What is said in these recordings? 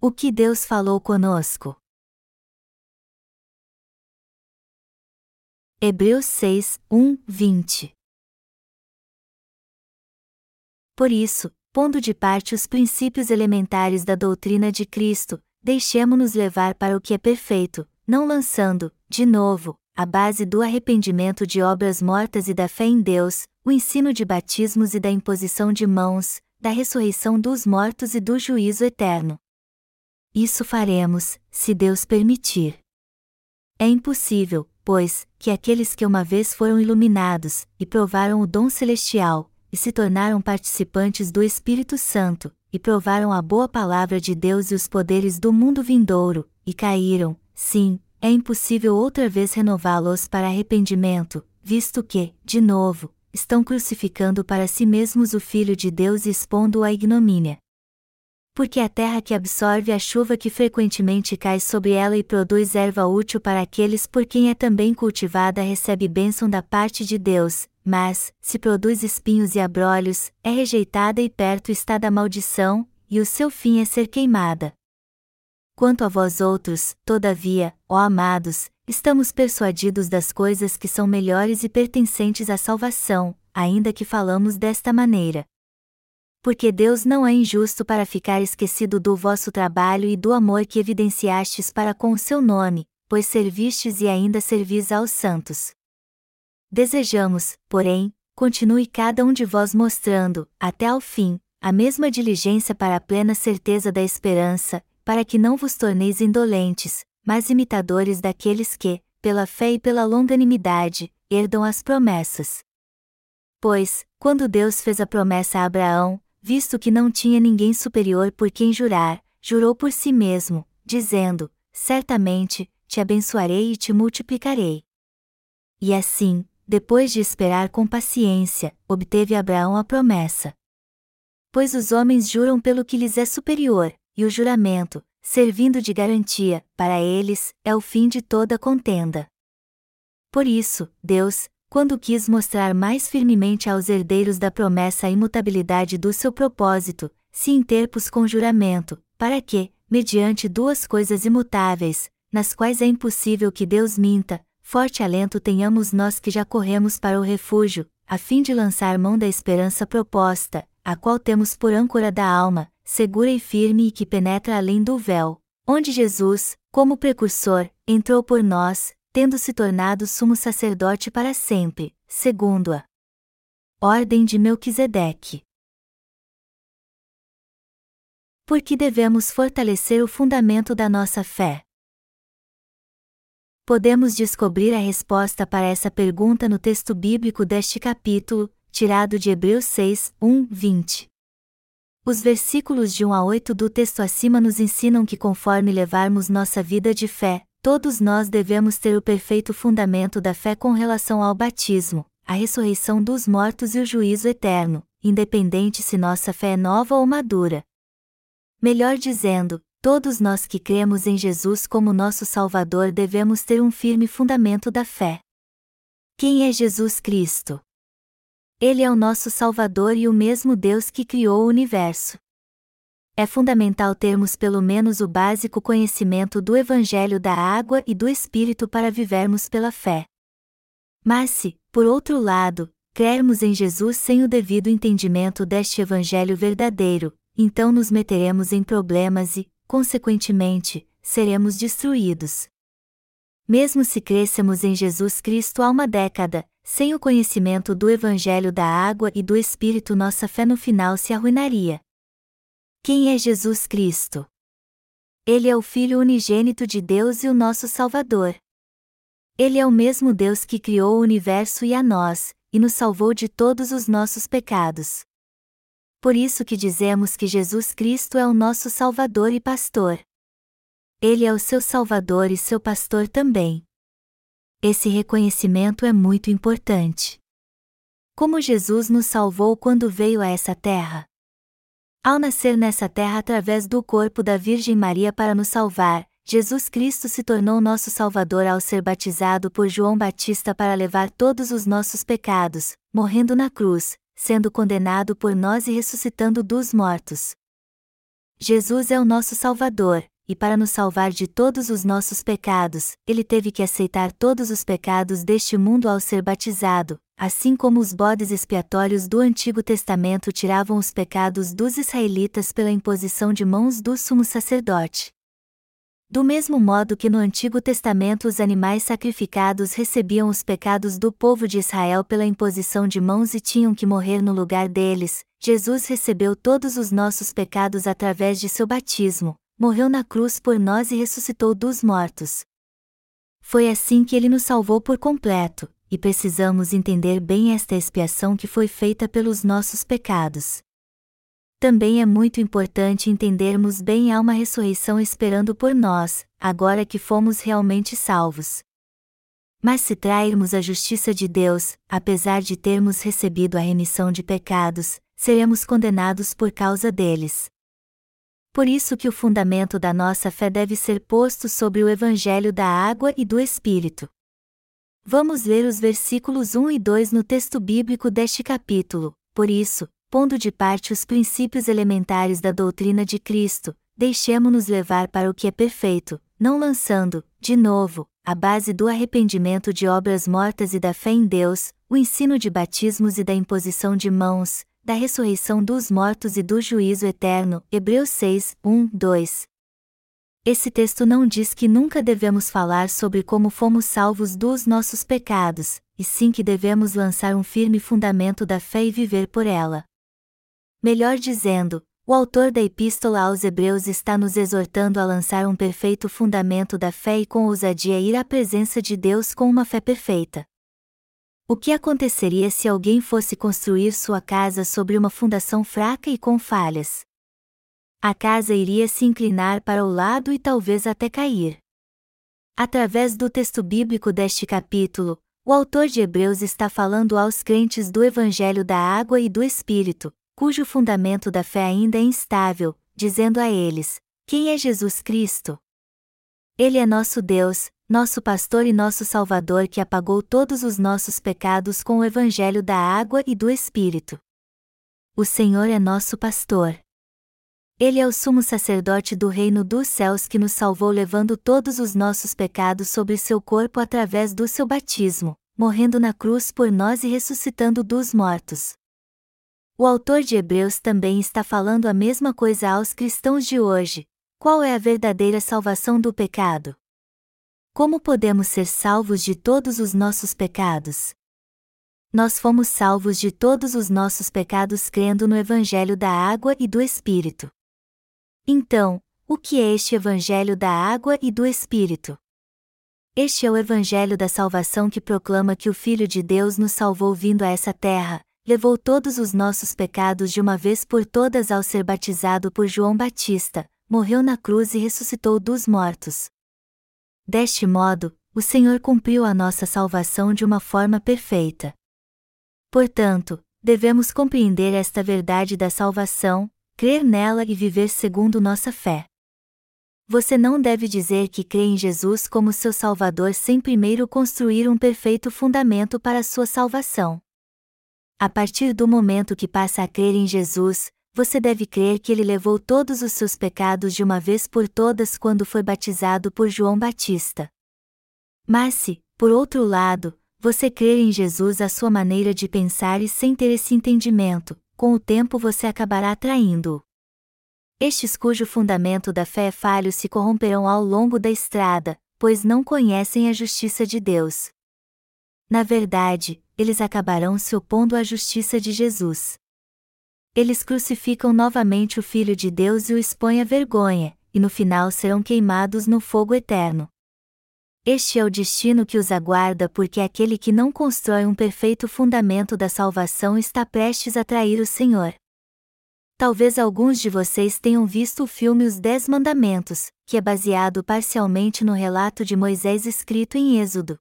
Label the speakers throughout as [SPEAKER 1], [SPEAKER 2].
[SPEAKER 1] O que Deus falou conosco. Hebreus 6, 1, 20 Por isso, pondo de parte os princípios elementares da doutrina de Cristo, deixemo-nos levar para o que é perfeito, não lançando, de novo, a base do arrependimento de obras mortas e da fé em Deus, o ensino de batismos e da imposição de mãos, da ressurreição dos mortos e do juízo eterno. Isso faremos, se Deus permitir. É impossível, pois, que aqueles que uma vez foram iluminados, e provaram o dom celestial, e se tornaram participantes do Espírito Santo, e provaram a boa palavra de Deus e os poderes do mundo vindouro, e caíram, sim, é impossível outra vez renová-los para arrependimento, visto que, de novo, estão crucificando para si mesmos o Filho de Deus e expondo-o à ignomínia porque a terra que absorve a chuva que frequentemente cai sobre ela e produz erva útil para aqueles por quem é também cultivada recebe bênção da parte de Deus, mas, se produz espinhos e abrolhos, é rejeitada e perto está da maldição, e o seu fim é ser queimada. Quanto a vós outros, todavia, ó amados, estamos persuadidos das coisas que são melhores e pertencentes à salvação, ainda que falamos desta maneira porque Deus não é injusto para ficar esquecido do vosso trabalho e do amor que evidenciastes para com o seu nome, pois servistes e ainda servis aos santos. Desejamos, porém, continue cada um de vós mostrando, até ao fim, a mesma diligência para a plena certeza da esperança, para que não vos torneis indolentes, mas imitadores daqueles que, pela fé e pela longanimidade, herdam as promessas. Pois, quando Deus fez a promessa a Abraão, visto que não tinha ninguém superior por quem jurar, jurou por si mesmo, dizendo: Certamente, te abençoarei e te multiplicarei. E assim, depois de esperar com paciência, obteve Abraão a promessa. Pois os homens juram pelo que lhes é superior, e o juramento, servindo de garantia, para eles, é o fim de toda contenda. Por isso, Deus, quando quis mostrar mais firmemente aos herdeiros da promessa a imutabilidade do seu propósito, se interpôs com juramento, para que, mediante duas coisas imutáveis, nas quais é impossível que Deus minta, forte alento tenhamos nós que já corremos para o refúgio, a fim de lançar mão da esperança proposta, a qual temos por âncora da alma, segura e firme e que penetra além do véu, onde Jesus, como precursor, entrou por nós, tendo se tornado sumo sacerdote para sempre, segundo a ordem de Melquisedeque. Por que devemos fortalecer o fundamento da nossa fé? Podemos descobrir a resposta para essa pergunta no texto bíblico deste capítulo, tirado de Hebreus 6, 1, 20. Os versículos de 1 a 8 do texto acima nos ensinam que, conforme levarmos nossa vida de fé, Todos nós devemos ter o perfeito fundamento da fé com relação ao batismo, a ressurreição dos mortos e o juízo eterno, independente se nossa fé é nova ou madura. Melhor dizendo, todos nós que cremos em Jesus como nosso Salvador devemos ter um firme fundamento da fé. Quem é Jesus Cristo? Ele é o nosso Salvador e o mesmo Deus que criou o universo é fundamental termos pelo menos o básico conhecimento do Evangelho da água e do Espírito para vivermos pela fé. Mas se, por outro lado, crermos em Jesus sem o devido entendimento deste Evangelho verdadeiro, então nos meteremos em problemas e, consequentemente, seremos destruídos. Mesmo se crêssemos em Jesus Cristo há uma década, sem o conhecimento do Evangelho da água e do Espírito, nossa fé no final se arruinaria. Quem é Jesus Cristo? Ele é o Filho unigênito de Deus e o nosso Salvador. Ele é o mesmo Deus que criou o universo e a nós, e nos salvou de todos os nossos pecados. Por isso que dizemos que Jesus Cristo é o nosso Salvador e Pastor. Ele é o seu Salvador e seu Pastor também. Esse reconhecimento é muito importante. Como Jesus nos salvou quando veio a essa terra? Ao nascer nessa terra através do corpo da Virgem Maria para nos salvar, Jesus Cristo se tornou nosso Salvador ao ser batizado por João Batista para levar todos os nossos pecados, morrendo na cruz, sendo condenado por nós e ressuscitando dos mortos. Jesus é o nosso Salvador, e para nos salvar de todos os nossos pecados, ele teve que aceitar todos os pecados deste mundo ao ser batizado, assim como os bodes expiatórios do Antigo Testamento tiravam os pecados dos israelitas pela imposição de mãos do sumo sacerdote. Do mesmo modo que no Antigo Testamento os animais sacrificados recebiam os pecados do povo de Israel pela imposição de mãos e tinham que morrer no lugar deles, Jesus recebeu todos os nossos pecados através de seu batismo, morreu na cruz por nós e ressuscitou dos mortos. Foi assim que ele nos salvou por completo, e precisamos entender bem esta expiação que foi feita pelos nossos pecados. Também é muito importante entendermos bem há uma ressurreição esperando por nós, agora que fomos realmente salvos. Mas se trairmos a justiça de Deus, apesar de termos recebido a remissão de pecados, seremos condenados por causa deles. Por isso que o fundamento da nossa fé deve ser posto sobre o evangelho da água e do espírito. Vamos ler os versículos 1 e 2 no texto bíblico deste capítulo. Por isso, pondo de parte os princípios elementares da doutrina de Cristo, deixemo-nos levar para o que é perfeito, não lançando, de novo, a base do arrependimento de obras mortas e da fé em Deus, o ensino de batismos e da imposição de mãos, da ressurreição dos mortos e do juízo eterno. Hebreus 6, 1, 2. Esse texto não diz que nunca devemos falar sobre como fomos salvos dos nossos pecados, e sim que devemos lançar um firme fundamento da fé e viver por ela. Melhor dizendo, o autor da Epístola aos Hebreus está nos exortando a lançar um perfeito fundamento da fé e com ousadia ir à presença de Deus com uma fé perfeita. O que aconteceria se alguém fosse construir sua casa sobre uma fundação fraca e com falhas? A casa iria se inclinar para o lado e talvez até cair. Através do texto bíblico deste capítulo, o autor de Hebreus está falando aos crentes do Evangelho da Água e do Espírito, cujo fundamento da fé ainda é instável, dizendo a eles: Quem é Jesus Cristo? Ele é nosso Deus, nosso pastor e nosso Salvador que apagou todos os nossos pecados com o Evangelho da água e do Espírito. O Senhor é nosso pastor. Ele é o sumo sacerdote do reino dos céus que nos salvou levando todos os nossos pecados sobre seu corpo através do seu batismo, morrendo na cruz por nós e ressuscitando dos mortos. O autor de Hebreus também está falando a mesma coisa aos cristãos de hoje. Qual é a verdadeira salvação do pecado? Como podemos ser salvos de todos os nossos pecados? Nós fomos salvos de todos os nossos pecados crendo no Evangelho da Água e do Espírito. Então, o que é este Evangelho da Água e do Espírito? Este é o Evangelho da salvação que proclama que o Filho de Deus nos salvou vindo a essa terra, levou todos os nossos pecados de uma vez por todas ao ser batizado por João Batista, morreu na cruz e ressuscitou dos mortos. Deste modo, o Senhor cumpriu a nossa salvação de uma forma perfeita. Portanto, devemos compreender esta verdade da salvação, crer nela e viver segundo nossa fé. Você não deve dizer que crê em Jesus como seu Salvador sem primeiro construir um perfeito fundamento para sua salvação. A partir do momento que passa a crer em Jesus, você deve crer que ele levou todos os seus pecados de uma vez por todas quando foi batizado por João Batista. Mas se, por outro lado, você crer em Jesus à sua maneira de pensar e sem ter esse entendimento, com o tempo você acabará traindo-o. Estes cujo fundamento da fé é falho se corromperão ao longo da estrada, pois não conhecem a justiça de Deus. Na verdade, eles acabarão se opondo à justiça de Jesus eles crucificam novamente o Filho de Deus e o expõem à vergonha, e no final serão queimados no fogo eterno. Este é o destino que os aguarda porque aquele que não constrói um perfeito fundamento da salvação está prestes a trair o Senhor. Talvez alguns de vocês tenham visto o filme Os Dez Mandamentos, que é baseado parcialmente no relato de Moisés escrito em Êxodo.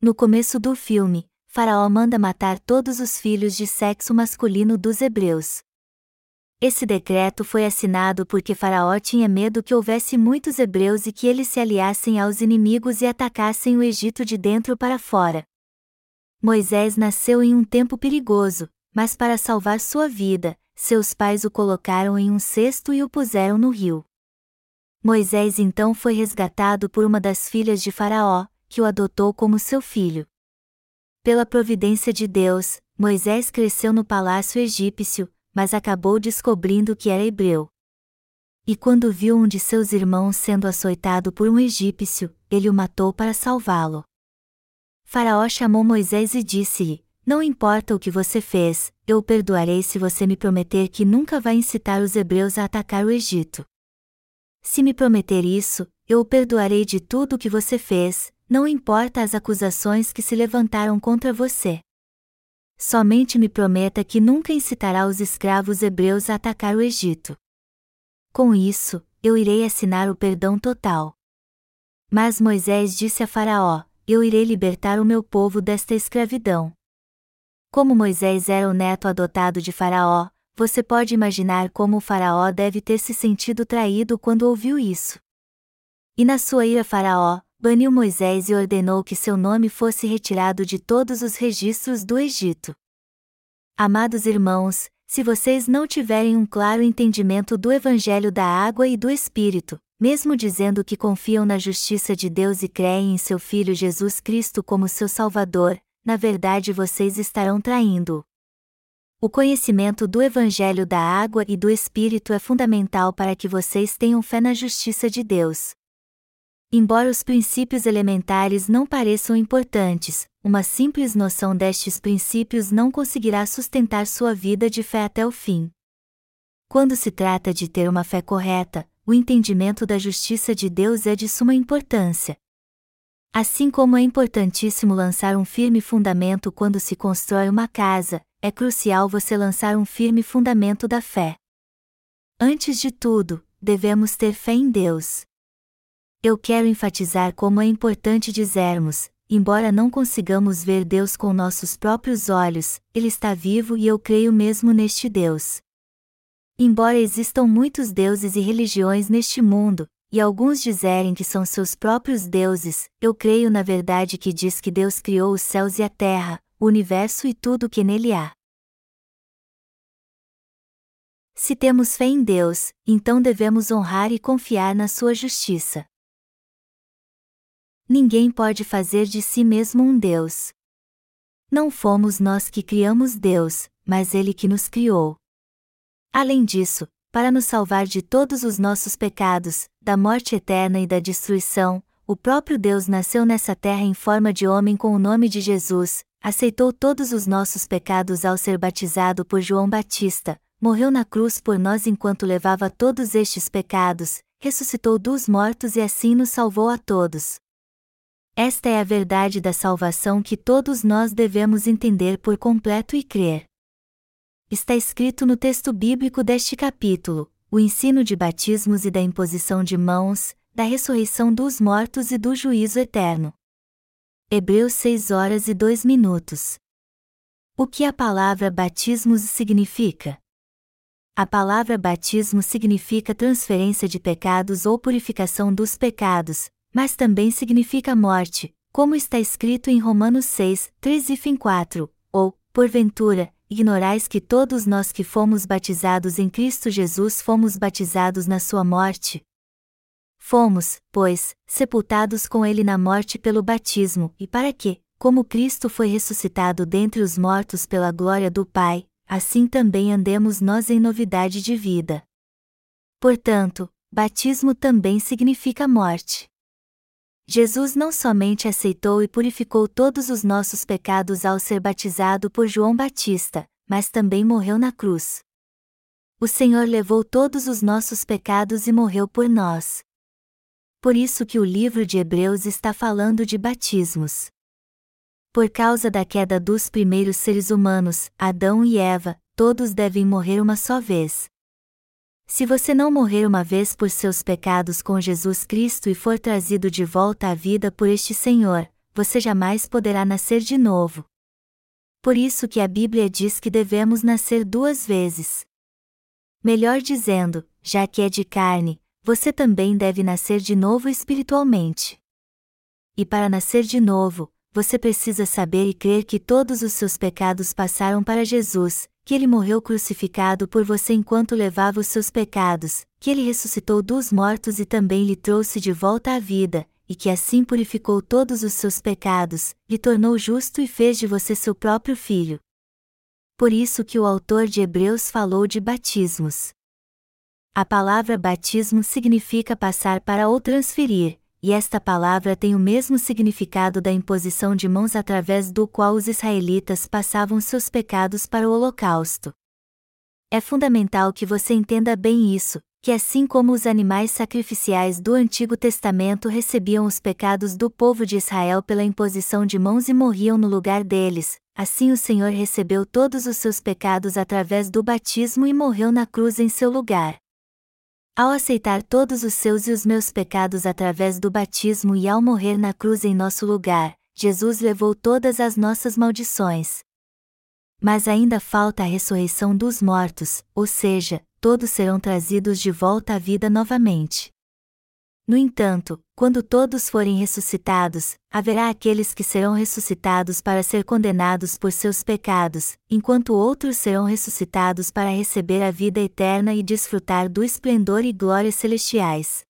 [SPEAKER 1] No começo do filme, Faraó manda matar todos os filhos de sexo masculino dos hebreus. Esse decreto foi assinado porque Faraó tinha medo que houvesse muitos hebreus e que eles se aliassem aos inimigos e atacassem o Egito de dentro para fora. Moisés nasceu em um tempo perigoso, mas para salvar sua vida, seus pais o colocaram em um cesto e o puseram no rio. Moisés então foi resgatado por uma das filhas de Faraó, que o adotou como seu filho. Pela providência de Deus, Moisés cresceu no palácio egípcio, mas acabou descobrindo que era hebreu. E quando viu um de seus irmãos sendo açoitado por um egípcio, ele o matou para salvá-lo. Faraó chamou Moisés e disse-lhe: Não importa o que você fez, eu o perdoarei se você me prometer que nunca vai incitar os hebreus a atacar o Egito. Se me prometer isso, eu o perdoarei de tudo o que você fez, não importa as acusações que se levantaram contra você. Somente me prometa que nunca incitará os escravos hebreus a atacar o Egito. Com isso, eu irei assinar o perdão total. Mas Moisés disse a Faraó: Eu irei libertar o meu povo desta escravidão. Como Moisés era o neto adotado de Faraó, você pode imaginar como o Faraó deve ter se sentido traído quando ouviu isso. E na sua ira, Faraó baniu Moisés e ordenou que seu nome fosse retirado de todos os registros do Egito. Amados irmãos, se vocês não tiverem um claro entendimento do Evangelho da água e do Espírito, mesmo dizendo que confiam na justiça de Deus e creem em seu Filho Jesus Cristo como seu Salvador, na verdade vocês estarão traindo. O conhecimento do Evangelho da água e do Espírito é fundamental para que vocês tenham fé na justiça de Deus. Embora os princípios elementares não pareçam importantes, uma simples noção destes princípios não conseguirá sustentar sua vida de fé até o fim. Quando se trata de ter uma fé correta, o entendimento da justiça de Deus é de suma importância. Assim como é importantíssimo lançar um firme fundamento quando se constrói uma casa, é crucial você lançar um firme fundamento da fé. Antes de tudo, devemos ter fé em Deus eu quero enfatizar como é importante dizermos: embora não consigamos ver Deus com nossos próprios olhos, Ele está vivo e eu creio mesmo neste Deus. Embora existam muitos deuses e religiões neste mundo, e alguns dizerem que são seus próprios deuses, eu creio na verdade que diz que Deus criou os céus e a terra, o universo e tudo o que nele há. Se temos fé em Deus, então devemos honrar e confiar na sua justiça. Ninguém pode fazer de si mesmo um Deus. Não fomos nós que criamos Deus, mas Ele que nos criou. Além disso, para nos salvar de todos os nossos pecados, da morte eterna e da destruição, o próprio Deus nasceu nessa terra em forma de homem com o nome de Jesus, aceitou todos os nossos pecados ao ser batizado por João Batista, morreu na cruz por nós enquanto levava todos estes pecados, ressuscitou dos mortos e assim nos salvou a todos. Esta é a verdade da salvação que todos nós devemos entender por completo e crer. Está escrito no texto bíblico deste capítulo: o ensino de batismos e da imposição de mãos, da ressurreição dos mortos e do juízo eterno. Hebreus 6 horas e 2 minutos. O que a palavra batismos significa? A palavra batismo significa transferência de pecados ou purificação dos pecados, mas também significa morte, como está escrito em Romanos 6, 3 e fim 4, ou, porventura, ignorais que todos nós que fomos batizados em Cristo Jesus fomos batizados na sua morte? Fomos, pois, sepultados com ele na morte pelo batismo, e para que, como Cristo foi ressuscitado dentre os mortos pela glória do Pai, assim também andemos nós em novidade de vida. Portanto, batismo também significa morte. Jesus não somente aceitou e purificou todos os nossos pecados ao ser batizado por João Batista, mas também morreu na cruz. O Senhor levou todos os nossos pecados e morreu por nós. Por isso que o livro de Hebreus está falando de batismos. Por causa da queda dos primeiros seres humanos, Adão e Eva, todos devem morrer uma só vez. Se você não morrer uma vez por seus pecados com Jesus Cristo e for trazido de volta à vida por este Senhor, você jamais poderá nascer de novo. Por isso que a Bíblia diz que devemos nascer duas vezes. Melhor dizendo, já que é de carne, você também deve nascer de novo espiritualmente. E para nascer de novo, você precisa saber e crer que todos os seus pecados passaram para Jesus, que ele morreu crucificado por você enquanto levava os seus pecados, que ele ressuscitou dos mortos e também lhe trouxe de volta à vida, e que assim purificou todos os seus pecados, lhe tornou justo e fez de você seu próprio filho. Por isso que o autor de Hebreus falou de batismos. A palavra batismo significa passar para ou transferir, e esta palavra tem o mesmo significado da imposição de mãos através do qual os israelitas passavam seus pecados para o holocausto. É fundamental que você entenda bem isso, que assim como os animais sacrificiais do Antigo Testamento recebiam os pecados do povo de Israel pela imposição de mãos e morriam no lugar deles, assim o Senhor recebeu todos os seus pecados através do batismo e morreu na cruz em seu lugar. Ao aceitar todos os seus e os meus pecados através do batismo e ao morrer na cruz em nosso lugar, Jesus levou todas as nossas maldições. Mas ainda falta a ressurreição dos mortos, ou seja, todos serão trazidos de volta à vida novamente. No entanto, quando todos forem ressuscitados, haverá aqueles que serão ressuscitados para ser condenados por seus pecados, enquanto outros serão ressuscitados para receber a vida eterna e desfrutar do esplendor e glória celestiais.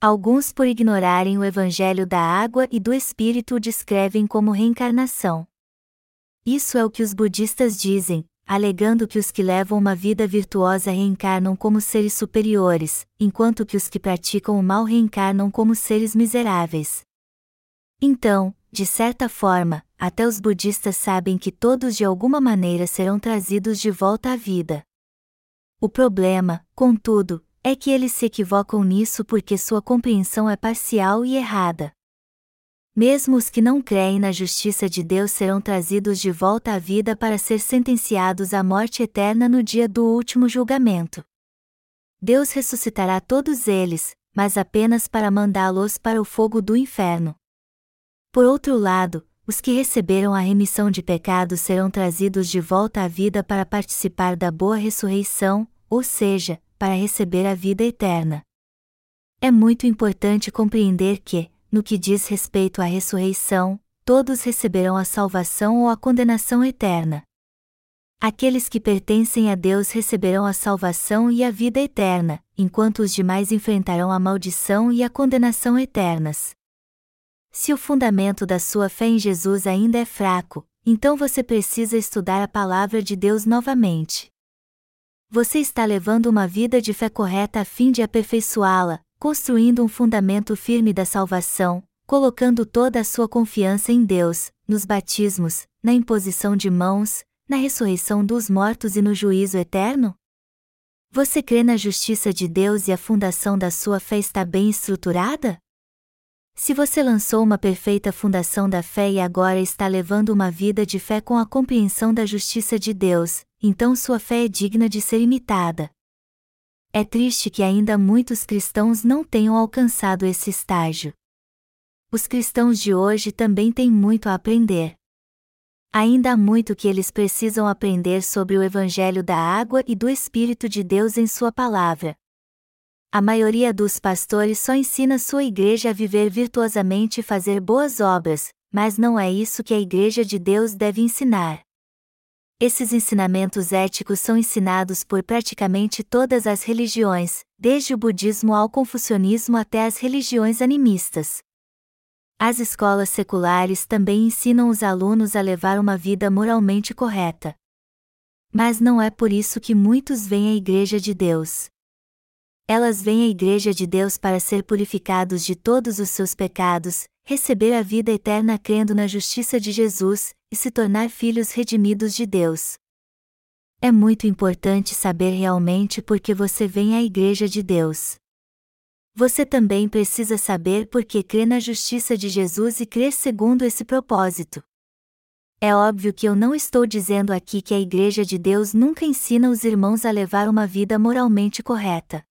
[SPEAKER 1] Alguns, por ignorarem o evangelho da água e do espírito, o descrevem como reencarnação. Isso é o que os budistas dizem, alegando que os que levam uma vida virtuosa reencarnam como seres superiores, enquanto que os que praticam o mal reencarnam como seres miseráveis. Então, de certa forma, até os budistas sabem que todos de alguma maneira serão trazidos de volta à vida. O problema, contudo, é que eles se equivocam nisso porque sua compreensão é parcial e errada. Mesmo os que não creem na justiça de Deus serão trazidos de volta à vida para ser sentenciados à morte eterna no dia do último julgamento. Deus ressuscitará todos eles, mas apenas para mandá-los para o fogo do inferno. Por outro lado, os que receberam a remissão de pecados serão trazidos de volta à vida para participar da boa ressurreição, ou seja, para receber a vida eterna. É muito importante compreender que, no que diz respeito à ressurreição, todos receberão a salvação ou a condenação eterna. Aqueles que pertencem a Deus receberão a salvação e a vida eterna, enquanto os demais enfrentarão a maldição e a condenação eternas. Se o fundamento da sua fé em Jesus ainda é fraco, então você precisa estudar a palavra de Deus novamente. Você está levando uma vida de fé correta a fim de aperfeiçoá-la, construindo um fundamento firme da salvação, colocando toda a sua confiança em Deus, nos batismos, na imposição de mãos, na ressurreição dos mortos e no juízo eterno? Você crê na justiça de Deus e a fundação da sua fé está bem estruturada? Se você lançou uma perfeita fundação da fé e agora está levando uma vida de fé com a compreensão da justiça de Deus, então sua fé é digna de ser imitada. É triste que ainda muitos cristãos não tenham alcançado esse estágio. Os cristãos de hoje também têm muito a aprender. Ainda há muito que eles precisam aprender sobre o Evangelho da água e do Espírito de Deus em Sua palavra. A maioria dos pastores só ensina sua igreja a viver virtuosamente e fazer boas obras, mas não é isso que a igreja de Deus deve ensinar. Esses ensinamentos éticos são ensinados por praticamente todas as religiões, desde o budismo ao confucionismo até as religiões animistas. As escolas seculares também ensinam os alunos a levar uma vida moralmente correta. Mas não é por isso que muitos vêm à Igreja de Deus. Elas vêm à Igreja de Deus para ser purificados de todos os seus pecados, receber a vida eterna crendo na justiça de Jesus, e se tornar filhos redimidos de Deus. É muito importante saber realmente por que você vem à Igreja de Deus. Você também precisa saber por que crê na justiça de Jesus e crer segundo esse propósito. É óbvio que eu não estou dizendo aqui que a Igreja de Deus nunca ensina os irmãos a levar uma vida moralmente correta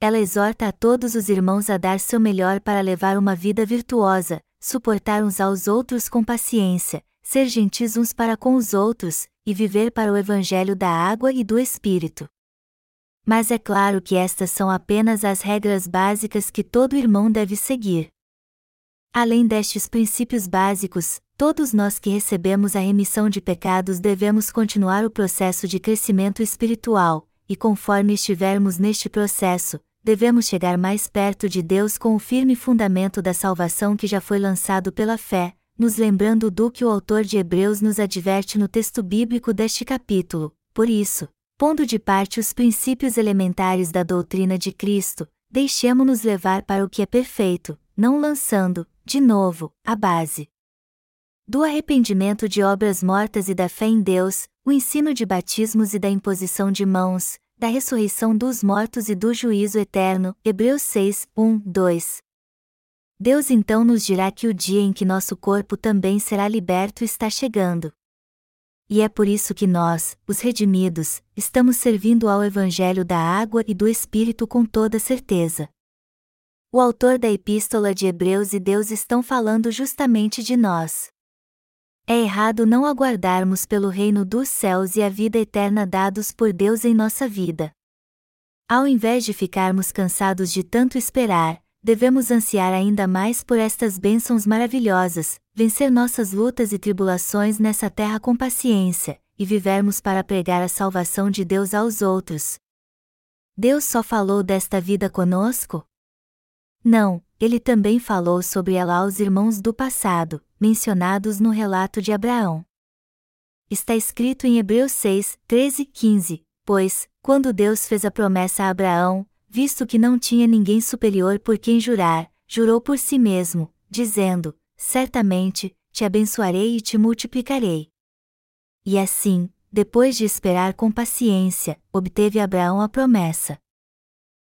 [SPEAKER 1] ela exorta a todos os irmãos a dar seu melhor para levar uma vida virtuosa, suportar uns aos outros com paciência, ser gentis uns para com os outros, e viver para o Evangelho da água e do Espírito. Mas é claro que estas são apenas as regras básicas que todo irmão deve seguir. Além destes princípios básicos, todos nós que recebemos a remissão de pecados devemos continuar o processo de crescimento espiritual, e conforme estivermos neste processo, devemos chegar mais perto de Deus com o firme fundamento da salvação que já foi lançado pela fé, nos lembrando do que o autor de Hebreus nos adverte no texto bíblico deste capítulo. Por isso, pondo de parte os princípios elementares da doutrina de Cristo, deixemo-nos levar para o que é perfeito, não lançando, de novo, a base do arrependimento de obras mortas e da fé em Deus, o ensino de batismos e da imposição de mãos, da ressurreição dos mortos e do juízo eterno. Hebreus 6, 1, 2. Deus então nos dirá que o dia em que nosso corpo também será liberto está chegando. E é por isso que nós, os redimidos, estamos servindo ao Evangelho da água e do Espírito com toda certeza. O autor da Epístola de Hebreus e Deus estão falando justamente de nós. É errado não aguardarmos pelo reino dos céus e a vida eterna dados por Deus em nossa vida. Ao invés de ficarmos cansados de tanto esperar, devemos ansiar ainda mais por estas bênçãos maravilhosas, vencer nossas lutas e tribulações nessa terra com paciência, e vivermos para pregar a salvação de Deus aos outros. Deus só falou desta vida conosco? Não, ele também falou sobre ela aos irmãos do passado, mencionados no relato de Abraão. Está escrito em Hebreus 6, 13 e 15: Pois, quando Deus fez a promessa a Abraão, visto que não tinha ninguém superior por quem jurar, jurou por si mesmo, dizendo: Certamente, te abençoarei e te multiplicarei. E assim, depois de esperar com paciência, obteve Abraão a promessa.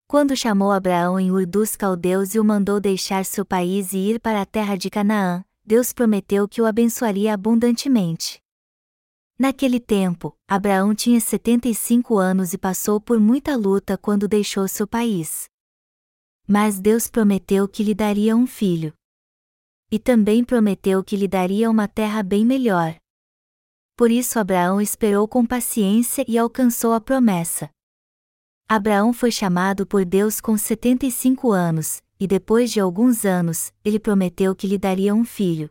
[SPEAKER 1] Quando chamou Abraão em Ur dos Caldeus e o mandou deixar seu país e ir para a terra de Canaã, Deus prometeu que o abençoaria abundantemente. Naquele tempo, Abraão tinha 75 anos e passou por muita luta quando deixou seu país. Mas Deus prometeu que lhe daria um filho. E também prometeu que lhe daria uma terra bem melhor. Por isso Abraão esperou com paciência e alcançou a promessa. Abraão foi chamado por Deus com 75 anos, e depois de alguns anos, ele prometeu que lhe daria um filho.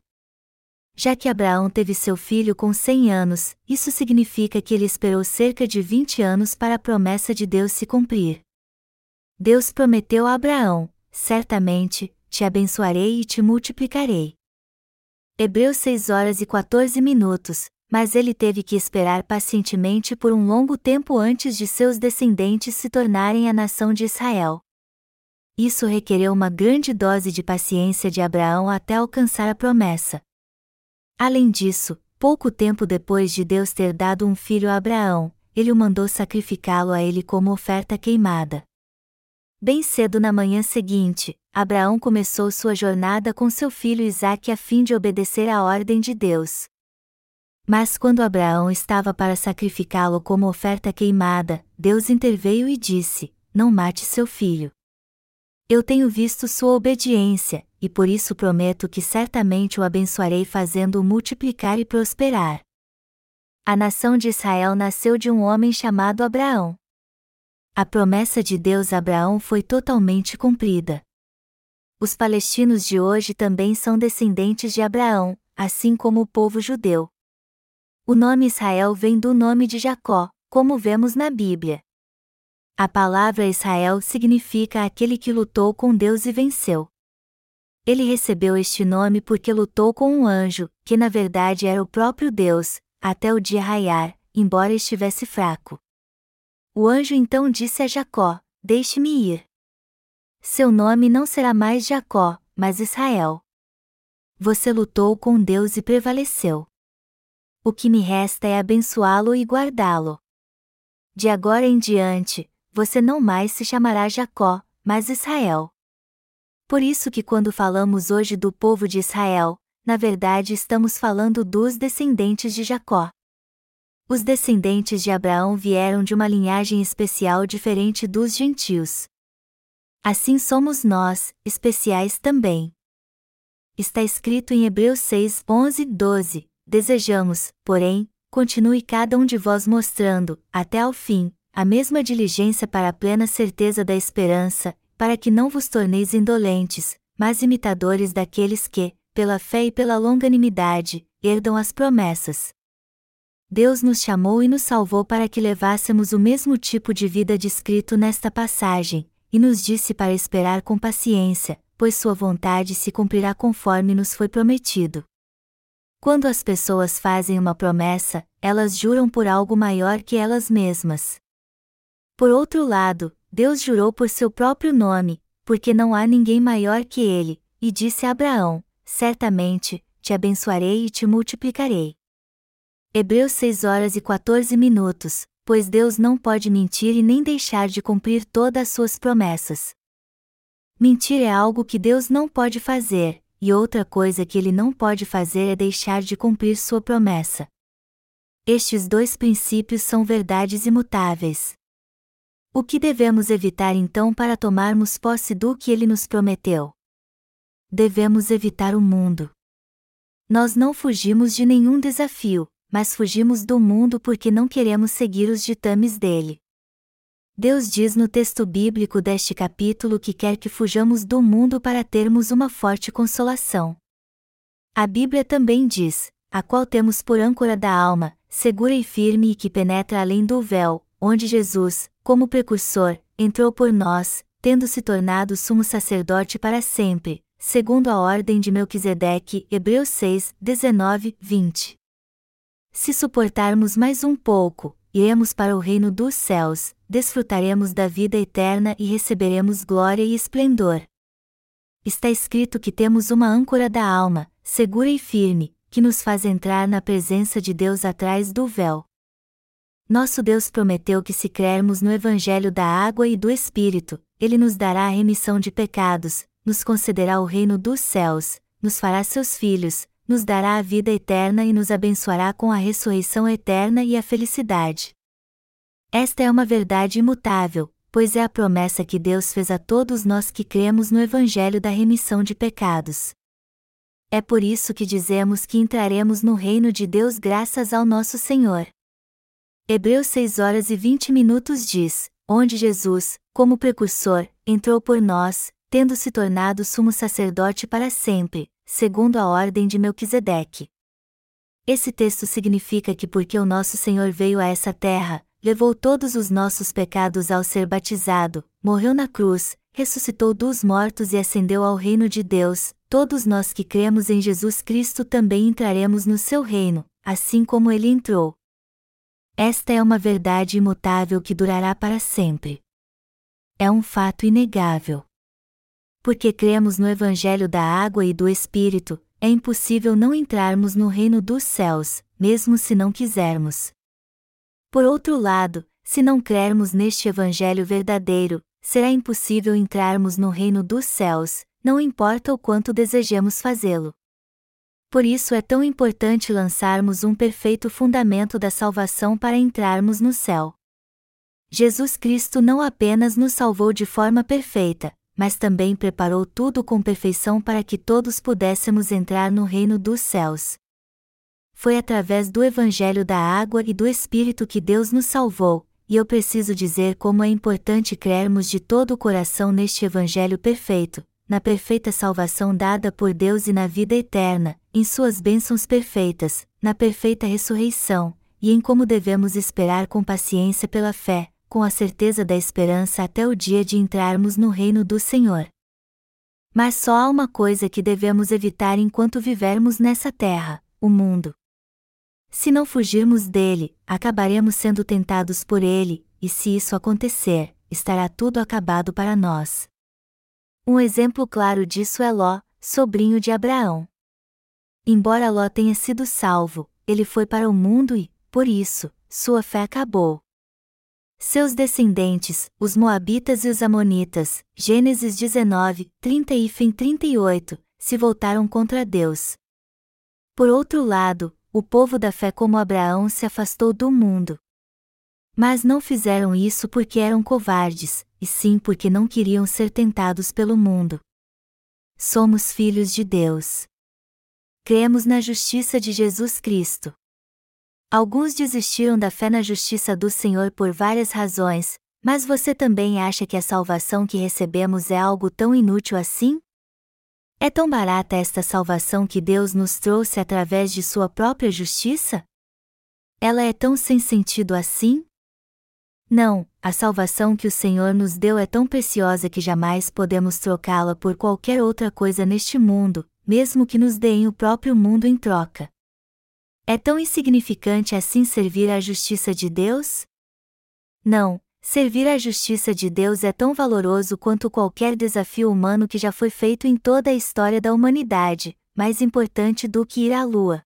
[SPEAKER 1] Já que Abraão teve seu filho com 100 anos, isso significa que ele esperou cerca de 20 anos para a promessa de Deus se cumprir. Deus prometeu a Abraão: Certamente, te abençoarei e te multiplicarei. Hebreus 6 horas e 14 minutos, mas ele teve que esperar pacientemente por um longo tempo antes de seus descendentes se tornarem a nação de Israel. Isso requereu uma grande dose de paciência de Abraão até alcançar a promessa. Além disso, pouco tempo depois de Deus ter dado um filho a Abraão, ele o mandou sacrificá-lo a ele como oferta queimada. Bem cedo na manhã seguinte, Abraão começou sua jornada com seu filho Isaque a fim de obedecer à ordem de Deus. Mas quando Abraão estava para sacrificá-lo como oferta queimada, Deus interveio e disse: Não mate seu filho. Eu tenho visto sua obediência, e por isso prometo que certamente o abençoarei fazendo-o multiplicar e prosperar. A nação de Israel nasceu de um homem chamado Abraão. A promessa de Deus a Abraão foi totalmente cumprida. Os palestinos de hoje também são descendentes de Abraão, assim como o povo judeu. O nome Israel vem do nome de Jacó, como vemos na Bíblia. A palavra Israel significa aquele que lutou com Deus e venceu. Ele recebeu este nome porque lutou com um anjo, que na verdade era o próprio Deus, até o dia raiar, embora estivesse fraco. O anjo então disse a Jacó: Deixe-me ir. Seu nome não será mais Jacó, mas Israel. Você lutou com Deus e prevaleceu. O que me resta é abençoá-lo e guardá-lo. De agora em diante, você não mais se chamará Jacó, mas Israel. Por isso que quando falamos hoje do povo de Israel, na verdade estamos falando dos descendentes de Jacó. Os descendentes de Abraão vieram de uma linhagem especial diferente dos gentios. Assim somos nós, especiais também. Está escrito em Hebreus 6, 11 e 12: Desejamos, porém, continue cada um de vós mostrando, até ao fim, a mesma diligência para a plena certeza da esperança, para que não vos torneis indolentes, mas imitadores daqueles que, pela fé e pela longanimidade, herdam as promessas. Deus nos chamou e nos salvou para que levássemos o mesmo tipo de vida descrito nesta passagem, e nos disse para esperar com paciência, pois Sua vontade se cumprirá conforme nos foi prometido. Quando as pessoas fazem uma promessa, elas juram por algo maior que elas mesmas. Por outro lado, Deus jurou por seu próprio nome, porque não há ninguém maior que ele, e disse a Abraão: Certamente, te abençoarei e te multiplicarei. Hebreus 6 horas e 14 minutos, pois Deus não pode mentir e nem deixar de cumprir todas as suas promessas. Mentir é algo que Deus não pode fazer, e outra coisa que ele não pode fazer é deixar de cumprir sua promessa. Estes dois princípios são verdades imutáveis. O que devemos evitar então para tomarmos posse do que ele nos prometeu? Devemos evitar o mundo. Nós não fugimos de nenhum desafio, mas fugimos do mundo porque não queremos seguir os ditames dele. Deus diz no texto bíblico deste capítulo que quer que fujamos do mundo para termos uma forte consolação. A Bíblia também diz: a qual temos por âncora da alma, segura e firme e que penetra além do véu, onde Jesus, como precursor, entrou por nós, tendo se tornado sumo sacerdote para sempre, segundo a ordem de Melquisedeque, Hebreus 6, 19, 20. Se suportarmos mais um pouco, iremos para o reino dos céus, desfrutaremos da vida eterna e receberemos glória e esplendor. Está escrito que temos uma âncora da alma, segura e firme, que nos faz entrar na presença de Deus atrás do véu. Nosso Deus prometeu que se crermos no Evangelho da água e do Espírito, Ele nos dará a remissão de pecados, nos concederá o reino dos céus, nos fará seus filhos, nos dará a vida eterna e nos abençoará com a ressurreição eterna e a felicidade. Esta é uma verdade imutável, pois é a promessa que Deus fez a todos nós que cremos no Evangelho da remissão de pecados. É por isso que dizemos que entraremos no reino de Deus graças ao nosso Senhor. Hebreus 6 horas e 20 minutos diz: onde Jesus, como precursor, entrou por nós, tendo se tornado sumo sacerdote para sempre, segundo a ordem de Melquisedeque. Esse texto significa que porque o nosso Senhor veio a essa terra, levou todos os nossos pecados ao ser batizado, morreu na cruz, ressuscitou dos mortos e ascendeu ao reino de Deus, todos nós que cremos em Jesus Cristo também entraremos no seu reino, assim como ele entrou. Esta é uma verdade imutável que durará para sempre. É um fato inegável porque cremos no Evangelho da água e do Espírito, é impossível não entrarmos no reino dos céus, mesmo se não quisermos. Por outro lado, se não crermos neste Evangelho verdadeiro, será impossível entrarmos no reino dos céus, não importa o quanto desejemos fazê-lo. Por isso é tão importante lançarmos um perfeito fundamento da salvação para entrarmos no céu. Jesus Cristo não apenas nos salvou de forma perfeita, mas também preparou tudo com perfeição para que todos pudéssemos entrar no reino dos céus. Foi através do Evangelho da água e do Espírito que Deus nos salvou, e eu preciso dizer como é importante crermos de todo o coração neste Evangelho perfeito, na perfeita salvação dada por Deus e na vida eterna, em suas bênçãos perfeitas, na perfeita ressurreição, e em como devemos esperar com paciência pela fé, com a certeza da esperança até o dia de entrarmos no reino do Senhor. Mas só há uma coisa que devemos evitar enquanto vivermos nessa terra: o mundo. Se não fugirmos dele, acabaremos sendo tentados por ele, e se isso acontecer, estará tudo acabado para nós. Um exemplo claro disso é Ló, sobrinho de Abraão. Embora Ló tenha sido salvo, ele foi para o mundo e, por isso, sua fé acabou. Seus descendentes, os Moabitas e os Amonitas, Gênesis 19, 30 e fim 38, se voltaram contra Deus. Por outro lado, o povo da fé como Abraão se afastou do mundo. Mas não fizeram isso porque eram covardes, e sim porque não queriam ser tentados pelo mundo. Somos filhos de Deus. Cremos na justiça de Jesus Cristo. Alguns desistiram da fé na justiça do Senhor por várias razões, mas você também acha que a salvação que recebemos é algo tão inútil assim? É tão barata esta salvação que Deus nos trouxe através de Sua própria justiça? Ela é tão sem sentido assim? Não, a salvação que o Senhor nos deu é tão preciosa que jamais podemos trocá-la por qualquer outra coisa neste mundo, mesmo que nos deem o próprio mundo em troca. É tão insignificante assim servir à justiça de Deus? Não, servir à justiça de Deus é tão valoroso quanto qualquer desafio humano que já foi feito em toda a história da humanidade, mais importante do que ir à lua.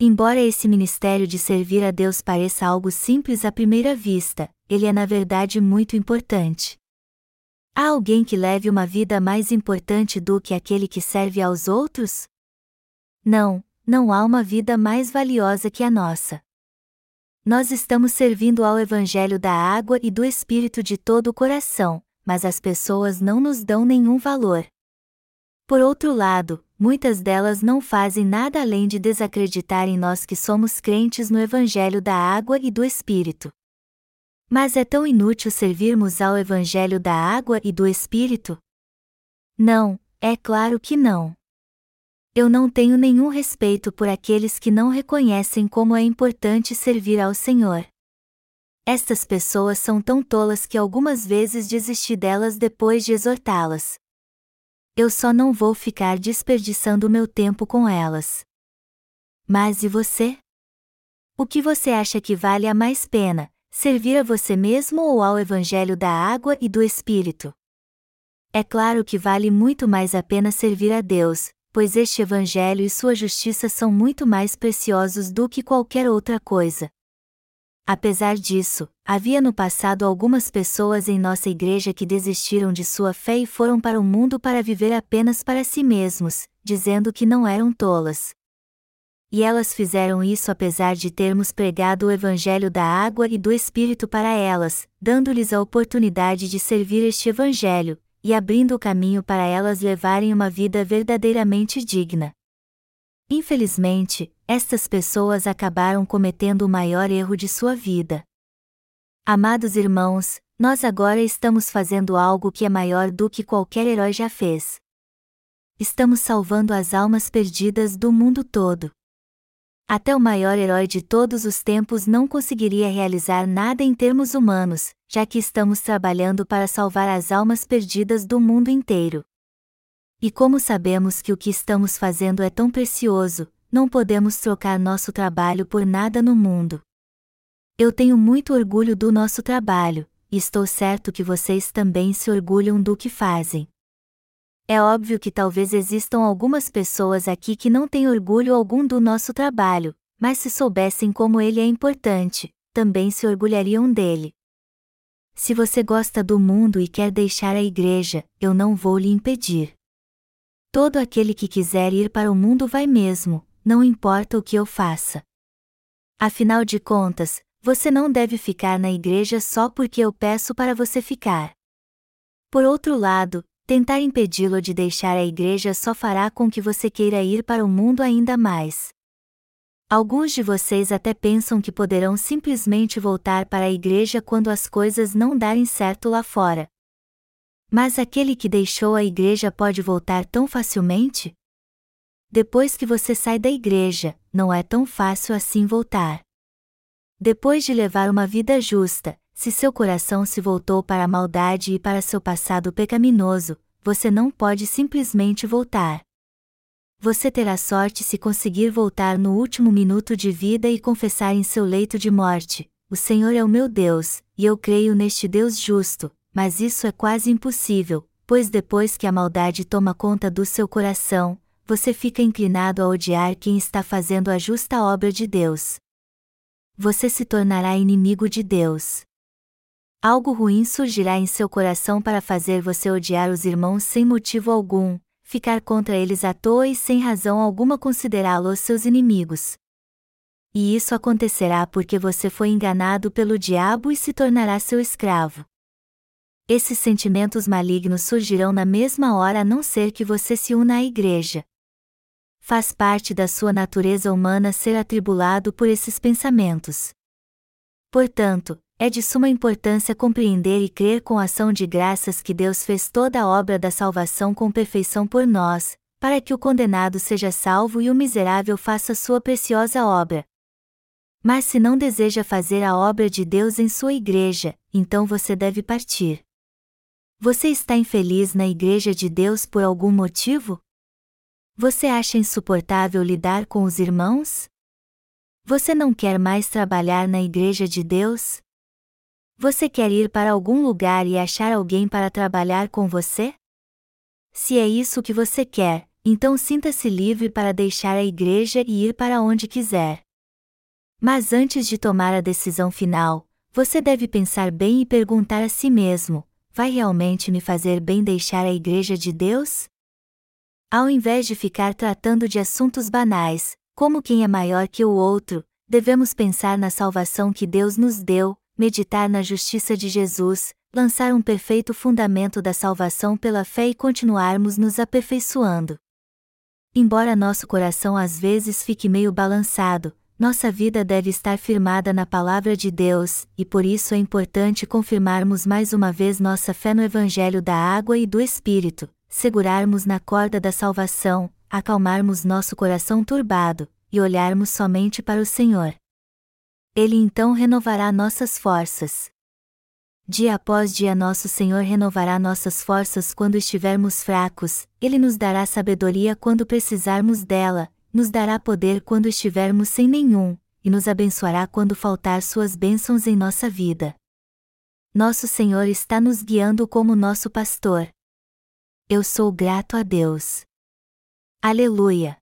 [SPEAKER 1] Embora esse ministério de servir a Deus pareça algo simples à primeira vista, ele é na verdade muito importante. Há alguém que leve uma vida mais importante do que aquele que serve aos outros? Não, não há uma vida mais valiosa que a nossa. Nós estamos servindo ao Evangelho da água e do Espírito de todo o coração, mas as pessoas não nos dão nenhum valor. Por outro lado, muitas delas não fazem nada além de desacreditar em nós que somos crentes no Evangelho da água e do Espírito. Mas é tão inútil servirmos ao Evangelho da água e do Espírito? Não, é claro que não. Eu não tenho nenhum respeito por aqueles que não reconhecem como é importante servir ao Senhor. Estas pessoas são tão tolas que algumas vezes desisti delas depois de exortá-las eu só não vou ficar desperdiçando meu tempo com elas. Mas e você? O que você acha que vale a mais pena, servir a você mesmo ou ao Evangelho da água e do Espírito? É claro que vale muito mais a pena servir a Deus, pois este Evangelho e sua justiça são muito mais preciosos do que qualquer outra coisa. Apesar disso, havia no passado algumas pessoas em nossa igreja que desistiram de sua fé e foram para o mundo para viver apenas para si mesmos, dizendo que não eram tolas. E elas fizeram isso apesar de termos pregado o Evangelho da água e do Espírito para elas, dando-lhes a oportunidade de servir este Evangelho, e abrindo o caminho para elas levarem uma vida verdadeiramente digna. Infelizmente, estas pessoas acabaram cometendo o maior erro de sua vida. Amados irmãos, nós agora estamos fazendo algo que é maior do que qualquer herói já fez. Estamos salvando as almas perdidas do mundo todo. Até o maior herói de todos os tempos não conseguiria realizar nada em termos humanos, já que estamos trabalhando para salvar as almas perdidas do mundo inteiro. E como sabemos que o que estamos fazendo é tão precioso, não podemos trocar nosso trabalho por nada no mundo. Eu tenho muito orgulho do nosso trabalho, e estou certo que vocês também se orgulham do que fazem. É óbvio que talvez existam algumas pessoas aqui que não têm orgulho algum do nosso trabalho, mas se soubessem como ele é importante, também se orgulhariam dele. Se você gosta do mundo e quer deixar a igreja, eu não vou lhe impedir. Todo aquele que quiser ir para o mundo vai mesmo, não importa o que eu faça. Afinal de contas, você não deve ficar na igreja só porque eu peço para você ficar. Por outro lado, tentar impedi-lo de deixar a igreja só fará com que você queira ir para o mundo ainda mais. Alguns de vocês até pensam que poderão simplesmente voltar para a igreja quando as coisas não darem certo lá fora, mas aquele que deixou a igreja pode voltar tão facilmente? Depois que você sai da igreja, não é tão fácil assim voltar. Depois de levar uma vida justa, se seu coração se voltou para a maldade e para seu passado pecaminoso, você não pode simplesmente voltar. Você terá sorte se conseguir voltar no último minuto de vida e confessar em seu leito de morte: O Senhor é o meu Deus, e eu creio neste Deus justo, mas isso é quase impossível, pois depois que a maldade toma conta do seu coração, você fica inclinado a odiar quem está fazendo a justa obra de Deus. Você se tornará inimigo de Deus. Algo ruim surgirá em seu coração para fazer você odiar os irmãos sem motivo algum, ficar contra eles à toa e sem razão alguma considerá-los seus inimigos. E isso acontecerá porque você foi enganado pelo diabo e se tornará seu escravo esses sentimentos malignos surgirão na mesma hora a não ser que você se una à igreja. Faz parte da sua natureza humana ser atribulado por esses pensamentos. Portanto, é de suma importância compreender e crer com ação de graças que Deus fez toda a obra da salvação com perfeição por nós, para que o condenado seja salvo e o miserável faça sua preciosa obra. Mas se não deseja fazer a obra de Deus em sua igreja, então você deve partir. Você está infeliz na igreja de Deus por algum motivo? Você acha insuportável lidar com os irmãos? Você não quer mais trabalhar na igreja de Deus? Você quer ir para algum lugar e achar alguém para trabalhar com você? Se é isso que você quer, então sinta-se livre para deixar a igreja e ir para onde quiser. Mas antes de tomar a decisão final, você deve pensar bem e perguntar a si mesmo: vai realmente me fazer bem deixar a igreja de Deus? Ao invés de ficar tratando de assuntos banais, como quem é maior que o outro, devemos pensar na salvação que Deus nos deu, meditar na justiça de Jesus, lançar um perfeito fundamento da salvação pela fé e continuarmos nos aperfeiçoando. Embora nosso coração às vezes fique meio balançado, nossa vida deve estar firmada na palavra de Deus, e por isso é importante confirmarmos mais uma vez nossa fé no Evangelho da água e do Espírito, segurarmos na corda da salvação, acalmarmos nosso coração turbado, e olharmos somente para o Senhor. Ele então renovará nossas forças. Dia após dia nosso Senhor renovará nossas forças quando estivermos fracos, Ele nos dará sabedoria quando precisarmos dela, nos dará poder quando estivermos sem nenhum, e nos abençoará quando faltar suas bênçãos em nossa vida. Nosso Senhor está nos guiando como nosso pastor. Eu sou grato a Deus. Aleluia!